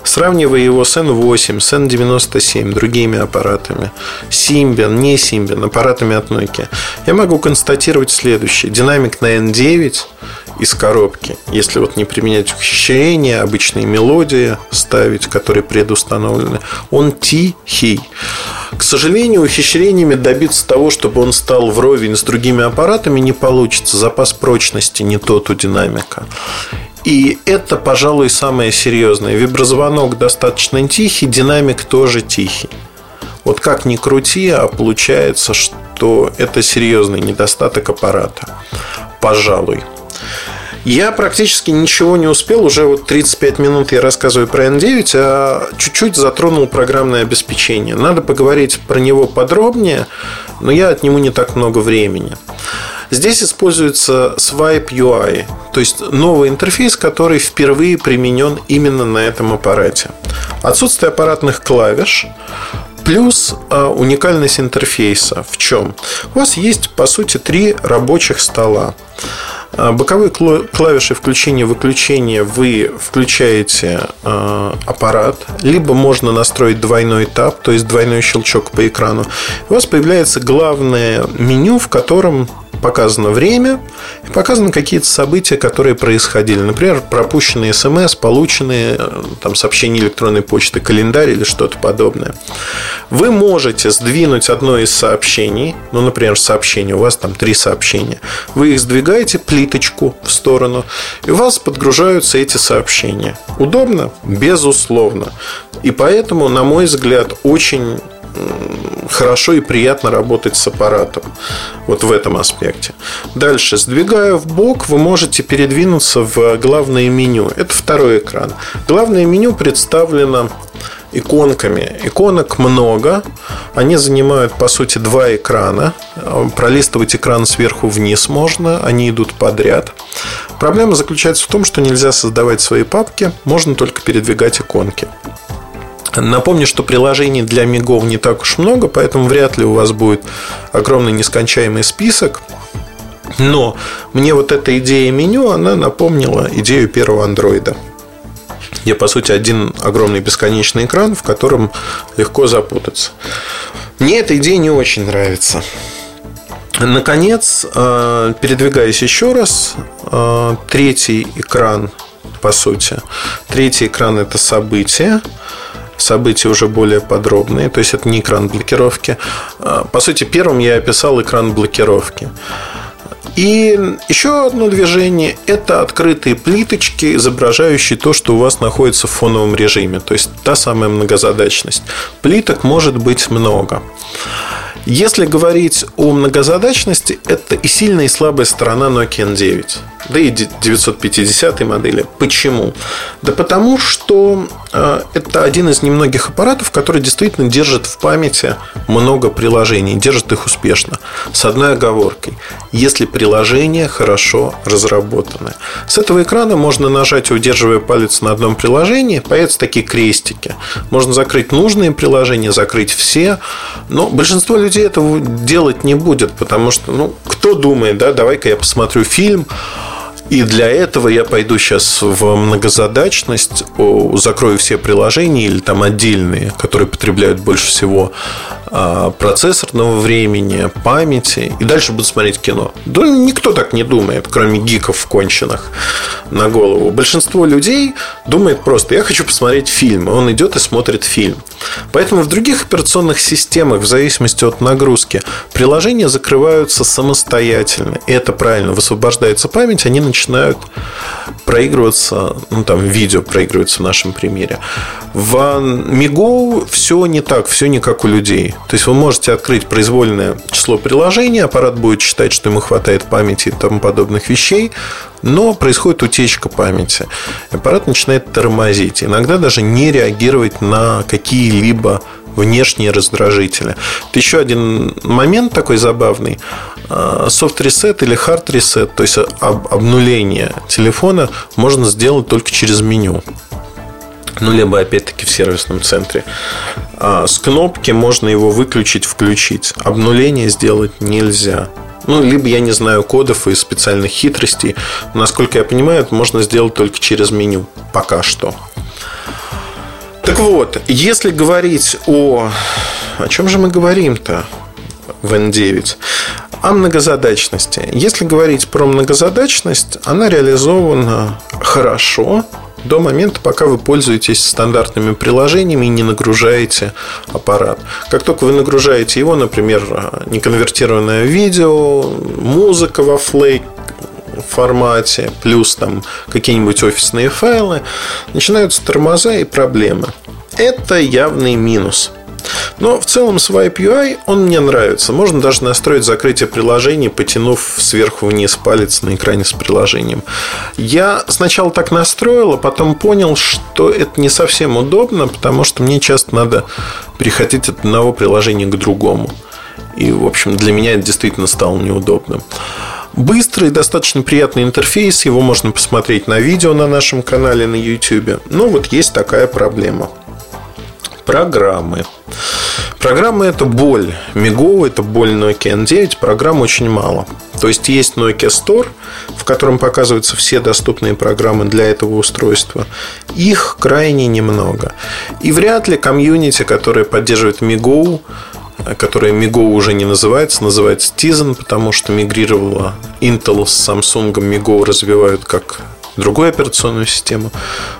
Сравнивая его с N8, с N97, другими аппаратами, Symbian, не Symbian, аппаратами от Nokia, я могу констатировать следующее. Динамик на N9 из коробки, если вот не применять ухищрения, обычные мелодии ставить, которые предустановлены, он тихий. К сожалению, ухищрениями добиться того, чтобы он стал вровень с другими аппаратами, не получится. Запас прочности не тот у динамика. И это, пожалуй, самое серьезное. Виброзвонок достаточно тихий, динамик тоже тихий. Вот как ни крути, а получается, что это серьезный недостаток аппарата. Пожалуй. Я практически ничего не успел. Уже вот 35 минут я рассказываю про N9, а чуть-чуть затронул программное обеспечение. Надо поговорить про него подробнее, но я отниму не так много времени. Здесь используется Swipe UI, то есть новый интерфейс, который впервые применен именно на этом аппарате. Отсутствие аппаратных клавиш, Плюс а, уникальность интерфейса в чем? У вас есть, по сути, три рабочих стола. А, боковые клавиши включения-выключения вы включаете а, аппарат, либо можно настроить двойной тап, то есть двойной щелчок по экрану. У вас появляется главное меню, в котором показано время и показаны какие-то события, которые происходили. Например, пропущенные смс, полученные э, там, сообщения электронной почты, календарь или что-то подобное. Вы можете сдвинуть одно из сообщений, ну, например, сообщение, у вас там три сообщения. Вы их сдвигаете плиточку в сторону, и у вас подгружаются эти сообщения. Удобно? Безусловно. И поэтому, на мой взгляд, очень хорошо и приятно работать с аппаратом. Вот в этом аспекте. Дальше, сдвигая в бок, вы можете передвинуться в главное меню. Это второй экран. Главное меню представлено иконками. Иконок много. Они занимают, по сути, два экрана. Пролистывать экран сверху вниз можно. Они идут подряд. Проблема заключается в том, что нельзя создавать свои папки. Можно только передвигать иконки. Напомню, что приложений для мигов не так уж много, поэтому вряд ли у вас будет огромный нескончаемый список. Но мне вот эта идея меню, она напомнила идею первого андроида. Я, по сути, один огромный бесконечный экран, в котором легко запутаться. Мне эта идея не очень нравится. Наконец, э, передвигаясь еще раз, э, третий экран, по сути, третий экран это события события уже более подробные, то есть это не экран блокировки. А, по сути, первым я описал экран блокировки. И еще одно движение – это открытые плиточки, изображающие то, что у вас находится в фоновом режиме, то есть та самая многозадачность. Плиток может быть много. Если говорить о многозадачности, это и сильная, и слабая сторона Nokia N9 да и 950 модели. Почему? Да потому что э, это один из немногих аппаратов, который действительно держит в памяти много приложений, держит их успешно. С одной оговоркой. Если приложение хорошо разработаны. С этого экрана можно нажать, удерживая палец на одном приложении, появятся такие крестики. Можно закрыть нужные приложения, закрыть все. Но большинство людей этого делать не будет, потому что, ну, кто думает, да, давай-ка я посмотрю фильм, и для этого я пойду сейчас в многозадачность, закрою все приложения или там отдельные, которые потребляют больше всего а, процессорного времени, памяти, и дальше буду смотреть кино. Да никто так не думает, кроме гиков конченых на голову. Большинство людей думает просто, я хочу посмотреть фильм, он идет и смотрит фильм. Поэтому в других операционных системах, в зависимости от нагрузки, приложения закрываются самостоятельно. И это правильно, высвобождается память, они начинают проигрываться, ну там видео проигрывается в нашем примере. В Migo все не так, все не как у людей. То есть вы можете открыть произвольное число приложений, аппарат будет считать, что ему хватает памяти и тому подобных вещей, но происходит утечка памяти. Аппарат начинает тормозить, иногда даже не реагировать на какие-либо внешние раздражители. Это еще один момент такой забавный. Soft reset или hard reset, то есть обнуление телефона можно сделать только через меню ну, либо опять-таки в сервисном центре. А с кнопки можно его выключить, включить. Обнуление сделать нельзя. Ну, либо я не знаю кодов и специальных хитростей. Насколько я понимаю, это можно сделать только через меню. Пока что. Так вот, если говорить о... О чем же мы говорим-то в N9? О многозадачности. Если говорить про многозадачность, она реализована хорошо до момента, пока вы пользуетесь стандартными приложениями и не нагружаете аппарат. Как только вы нагружаете его, например, неконвертированное видео, музыка во флейк, формате, плюс там какие-нибудь офисные файлы, начинаются тормоза и проблемы. Это явный минус. Но в целом Swipe UI он мне нравится. Можно даже настроить закрытие приложений, потянув сверху вниз палец на экране с приложением. Я сначала так настроил, а потом понял, что это не совсем удобно, потому что мне часто надо переходить от одного приложения к другому. И, в общем, для меня это действительно стало неудобным. Быстрый, достаточно приятный интерфейс. Его можно посмотреть на видео на нашем канале на YouTube. Но вот есть такая проблема. Программы. Программы – это боль. Миго – это боль Nokia N9. Программ очень мало. То есть, есть Nokia Store, в котором показываются все доступные программы для этого устройства. Их крайне немного. И вряд ли комьюнити, которое поддерживает Migo, которая Migo уже не называется, называется Tizen, потому что мигрировала Intel с Samsung, Migo развивают как другую операционную систему,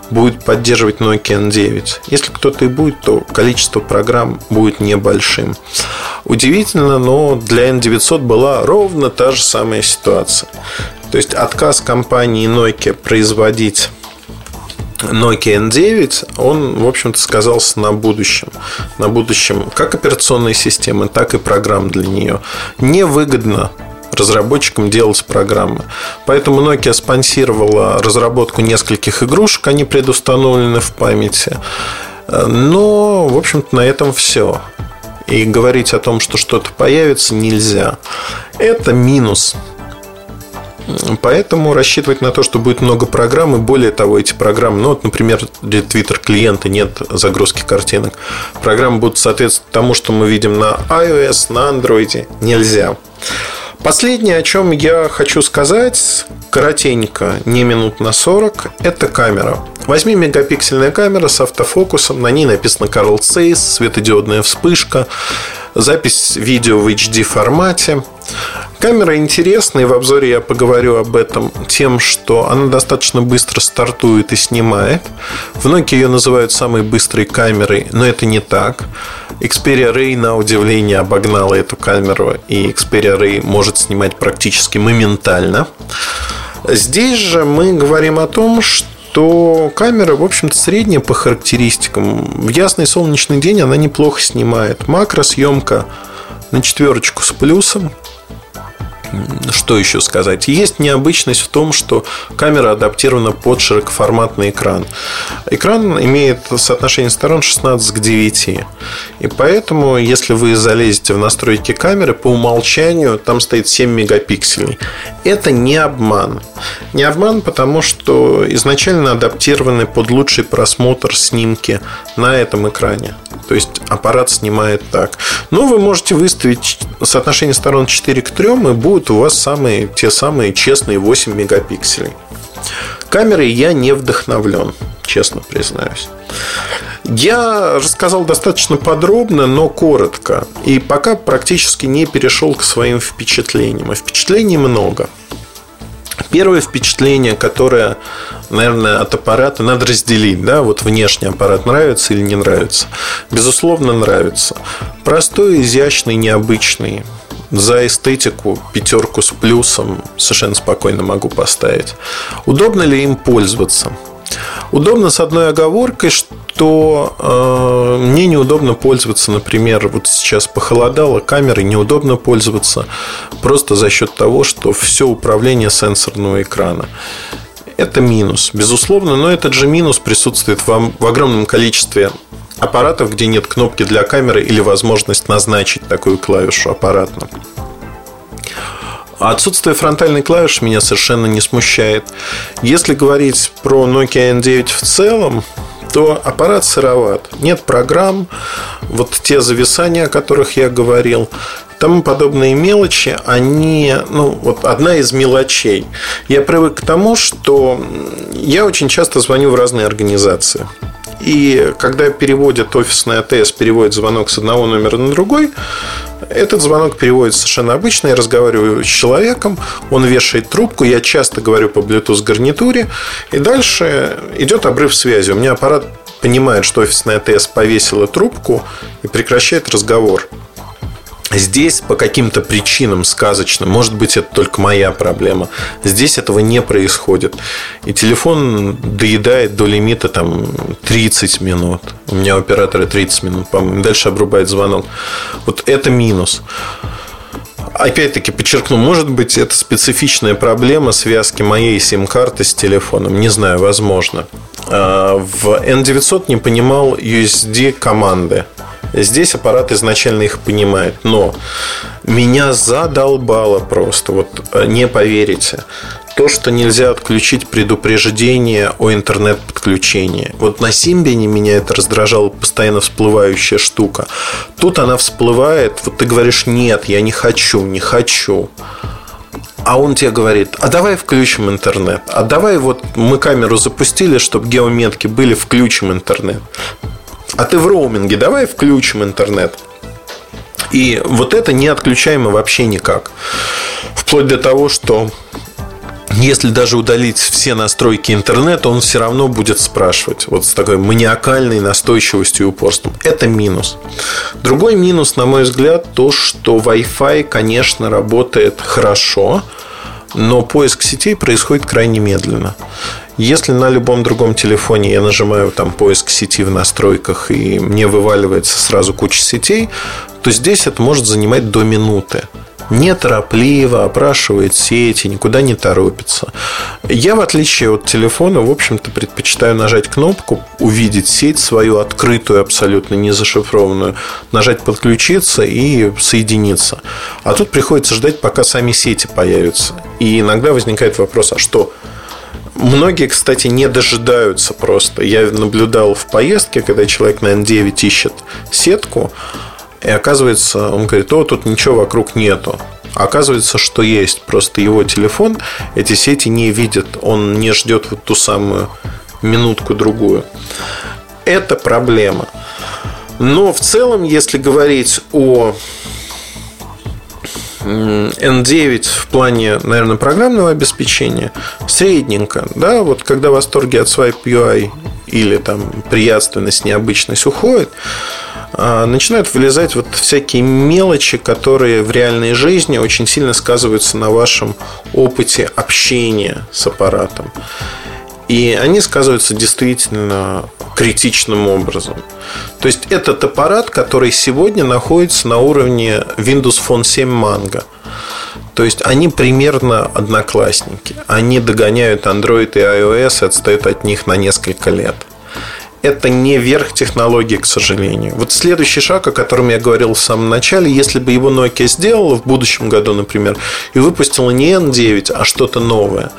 будет поддерживать Nokia N9. Если кто-то и будет, то количество программ будет небольшим. Удивительно, но для N900 была ровно та же самая ситуация. То есть отказ компании Nokia производить Nokia N9, он, в общем-то, сказался на будущем. На будущем как операционной системы, так и программ для нее. Невыгодно разработчикам делать программы. Поэтому Nokia спонсировала разработку нескольких игрушек, они предустановлены в памяти. Но, в общем-то, на этом все. И говорить о том, что что-то появится, нельзя. Это минус Поэтому рассчитывать на то, что будет много программ, и более того, эти программы, ну вот, например, для Twitter клиента нет загрузки картинок, программы будут соответствовать тому, что мы видим на iOS, на Android, нельзя. Последнее, о чем я хочу сказать, коротенько, не минут на 40, это камера. 8-мегапиксельная камера с автофокусом, на ней написано Carl Zeiss, светодиодная вспышка, запись видео в HD формате. Камера интересная, в обзоре я поговорю об этом тем, что она достаточно быстро стартует и снимает. В Nokia ее называют самой быстрой камерой, но это не так. Xperia Ray, на удивление, обогнала эту камеру, и Xperia Ray может снимать практически моментально. Здесь же мы говорим о том, что камера, в общем-то, средняя по характеристикам. В ясный солнечный день она неплохо снимает. Макросъемка на четверочку с плюсом. Что еще сказать? Есть необычность в том, что камера адаптирована под широкоформатный экран. Экран имеет соотношение сторон 16 к 9. И поэтому, если вы залезете в настройки камеры, по умолчанию там стоит 7 мегапикселей. Это не обман. Не обман, потому что изначально адаптированы под лучший просмотр снимки на этом экране. То есть аппарат снимает так. Но вы можете выставить соотношение сторон 4 к 3 и будут у вас самые, те самые честные 8 мегапикселей. Камерой я не вдохновлен, честно признаюсь. Я рассказал достаточно подробно, но коротко. И пока практически не перешел к своим впечатлениям. А впечатлений много. Первое впечатление, которое, наверное, от аппарата надо разделить. Да? Вот внешний аппарат нравится или не нравится. Безусловно, нравится. Простой, изящный, необычный. За эстетику пятерку с плюсом совершенно спокойно могу поставить. Удобно ли им пользоваться? Удобно с одной оговоркой, что э, мне неудобно пользоваться, например, вот сейчас похолодало, камерой неудобно пользоваться просто за счет того, что все управление сенсорного экрана. Это минус, безусловно, но этот же минус присутствует в, в огромном количестве аппаратов, где нет кнопки для камеры или возможность назначить такую клавишу аппаратно. Отсутствие фронтальной клавиши меня совершенно не смущает. Если говорить про Nokia N9 в целом, то аппарат сыроват. Нет программ, вот те зависания, о которых я говорил. тому подобные мелочи, они, ну, вот одна из мелочей. Я привык к тому, что я очень часто звоню в разные организации. И когда переводят офисный АТС, переводит звонок с одного номера на другой, этот звонок переводит совершенно обычно. Я разговариваю с человеком, он вешает трубку, я часто говорю по Bluetooth гарнитуре, и дальше идет обрыв связи. У меня аппарат понимает, что офисный АТС повесила трубку и прекращает разговор. Здесь по каким-то причинам сказочным, может быть, это только моя проблема, здесь этого не происходит. И телефон доедает до лимита там 30 минут. У меня у оператора 30 минут, по-моему. Дальше обрубает звонок. Вот это минус. Опять-таки подчеркну, может быть, это специфичная проблема связки моей сим-карты с телефоном. Не знаю, возможно. А, в N900 не понимал USD команды. Здесь аппарат изначально их понимает, но меня задолбало просто, вот э, не поверите, то, что нельзя отключить предупреждение о интернет-подключении. Вот на Симбине меня это раздражало, постоянно всплывающая штука. Тут она всплывает, вот ты говоришь, нет, я не хочу, не хочу. А он тебе говорит, а давай включим интернет. А давай вот мы камеру запустили, чтобы геометки были, включим интернет а ты в роуминге, давай включим интернет. И вот это не отключаемо вообще никак. Вплоть до того, что если даже удалить все настройки интернета, он все равно будет спрашивать. Вот с такой маниакальной настойчивостью и упорством. Это минус. Другой минус, на мой взгляд, то, что Wi-Fi, конечно, работает хорошо, но поиск сетей происходит крайне медленно. Если на любом другом телефоне я нажимаю там поиск сети в настройках и мне вываливается сразу куча сетей, то здесь это может занимать до минуты неторопливо опрашивает сети, никуда не торопится. Я, в отличие от телефона, в общем-то, предпочитаю нажать кнопку, увидеть сеть свою открытую, абсолютно не зашифрованную, нажать подключиться и соединиться. А тут приходится ждать, пока сами сети появятся. И иногда возникает вопрос, а что, Многие, кстати, не дожидаются просто. Я наблюдал в поездке, когда человек на N9 ищет сетку, и оказывается, он говорит, о, тут ничего вокруг нету. Оказывается, что есть. Просто его телефон эти сети не видит. Он не ждет вот ту самую минутку-другую. Это проблема. Но в целом, если говорить о N9 в плане, наверное, программного обеспечения средненько. Да, вот когда восторги от Swipe UI или там приятственность, необычность уходит, начинают вылезать вот всякие мелочи, которые в реальной жизни очень сильно сказываются на вашем опыте общения с аппаратом. И они сказываются действительно критичным образом. То есть этот аппарат, который сегодня находится на уровне Windows Phone 7 Mango. То есть они примерно одноклассники. Они догоняют Android и iOS и отстают от них на несколько лет. Это не верх технологий, к сожалению. Вот следующий шаг, о котором я говорил в самом начале, если бы его Nokia сделала в будущем году, например, и выпустила не N9, а что-то новое,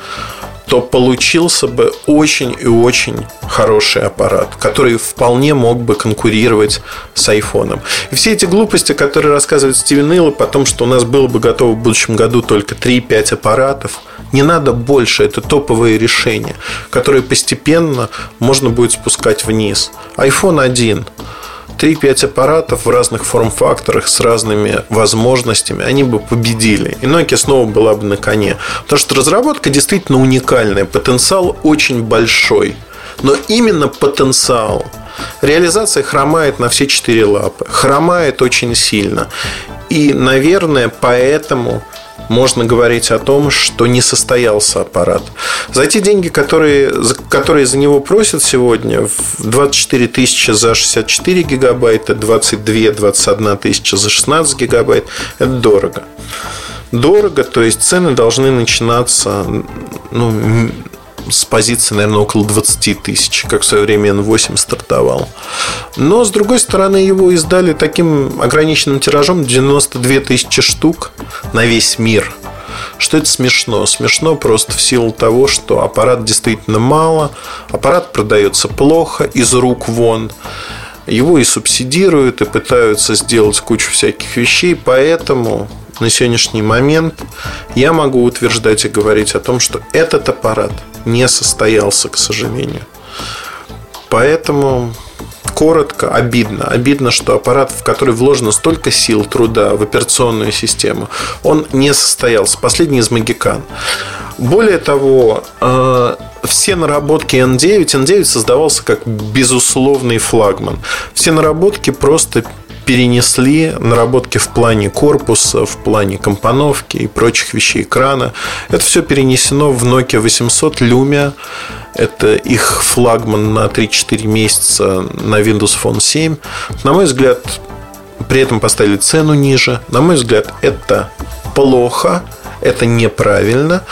то получился бы очень и очень хороший аппарат, который вполне мог бы конкурировать с айфоном. И все эти глупости, которые рассказывает Стивен Иллоп о том, что у нас было бы готово в будущем году только 3-5 аппаратов, не надо больше, это топовые решения, которые постепенно можно будет спускать вниз. iPhone 1 3-5 аппаратов в разных форм-факторах с разными возможностями, они бы победили. И Nokia снова была бы на коне. Потому что разработка действительно уникальная, потенциал очень большой. Но именно потенциал. Реализация хромает на все четыре лапы. Хромает очень сильно. И, наверное, поэтому можно говорить о том, что не состоялся аппарат. За те деньги, которые, которые за него просят сегодня, 24 тысячи за 64 гигабайта, 22, 21 тысяча за 16 гигабайт, это дорого. Дорого, то есть цены должны начинаться ну, с позиции, наверное, около 20 тысяч, как в свое время N8 стартовал. Но, с другой стороны, его издали таким ограниченным тиражом 92 тысячи штук на весь мир. Что это смешно? Смешно просто в силу того, что аппарат действительно мало, аппарат продается плохо, из рук вон. Его и субсидируют, и пытаются сделать кучу всяких вещей, поэтому на сегодняшний момент я могу утверждать и говорить о том, что этот аппарат не состоялся, к сожалению. Поэтому коротко, обидно. Обидно, что аппарат, в который вложено столько сил, труда в операционную систему, он не состоялся. Последний из Магикан. Более того, э, все наработки N9, N9 создавался как безусловный флагман. Все наработки просто перенесли наработки в плане корпуса, в плане компоновки и прочих вещей экрана. Это все перенесено в Nokia 800 Lumia. Это их флагман на 3-4 месяца на Windows Phone 7. На мой взгляд, при этом поставили цену ниже. На мой взгляд, это плохо, это неправильно.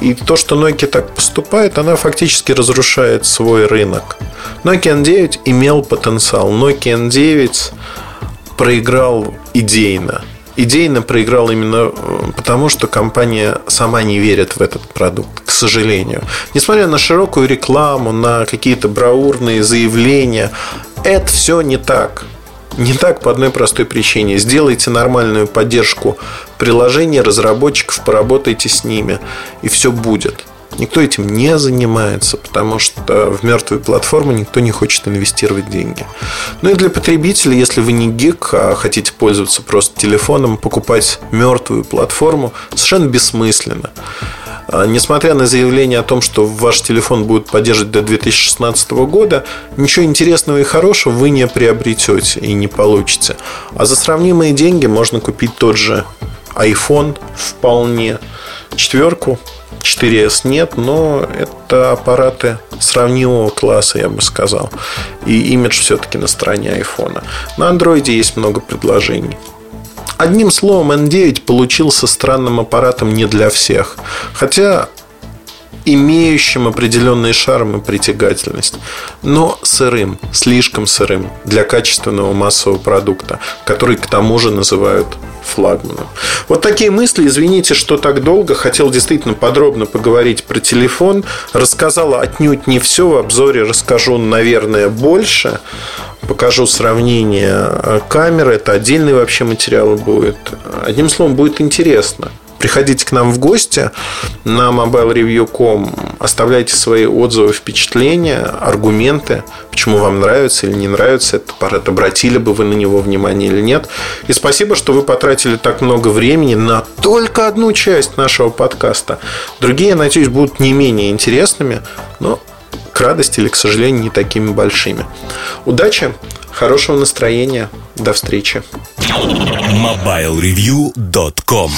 И то, что Nokia так поступает, она фактически разрушает свой рынок. Nokia N9 имел потенциал. Nokia N9 проиграл идейно. Идейно проиграл именно э, потому, что компания сама не верит в этот продукт, к сожалению. Несмотря на широкую рекламу, на какие-то браурные заявления, это все не так. Не так по одной простой причине. Сделайте нормальную поддержку приложений, разработчиков, поработайте с ними, и все будет. Никто этим не занимается, потому что в мертвую платформу никто не хочет инвестировать деньги. Ну и для потребителя, если вы не гик, а хотите пользоваться просто телефоном, покупать мертвую платформу совершенно бессмысленно. А, несмотря на заявление о том, что ваш телефон будет поддерживать до 2016 года, ничего интересного и хорошего вы не приобретете и не получите. А за сравнимые деньги можно купить тот же iPhone вполне четверку 4S нет, но это аппараты сравнимого класса, я бы сказал. И имидж все-таки на стороне айфона. На андроиде есть много предложений. Одним словом, N9 получился странным аппаратом не для всех. Хотя имеющим определенные шарм и притягательность, но сырым, слишком сырым для качественного массового продукта, который к тому же называют флагманом. Вот такие мысли. Извините, что так долго. Хотел действительно подробно поговорить про телефон. Рассказала отнюдь не все. В обзоре расскажу, наверное, больше. Покажу сравнение камеры. Это отдельный вообще материал будет. Одним словом, будет интересно. Приходите к нам в гости на mobilereview.com, оставляйте свои отзывы, впечатления, аргументы, почему вам нравится или не нравится этот аппарат, обратили бы вы на него внимание или нет. И спасибо, что вы потратили так много времени на только одну часть нашего подкаста. Другие, надеюсь, будут не менее интересными, но к радости или, к сожалению, не такими большими. Удачи, хорошего настроения, до встречи. MobileReview.com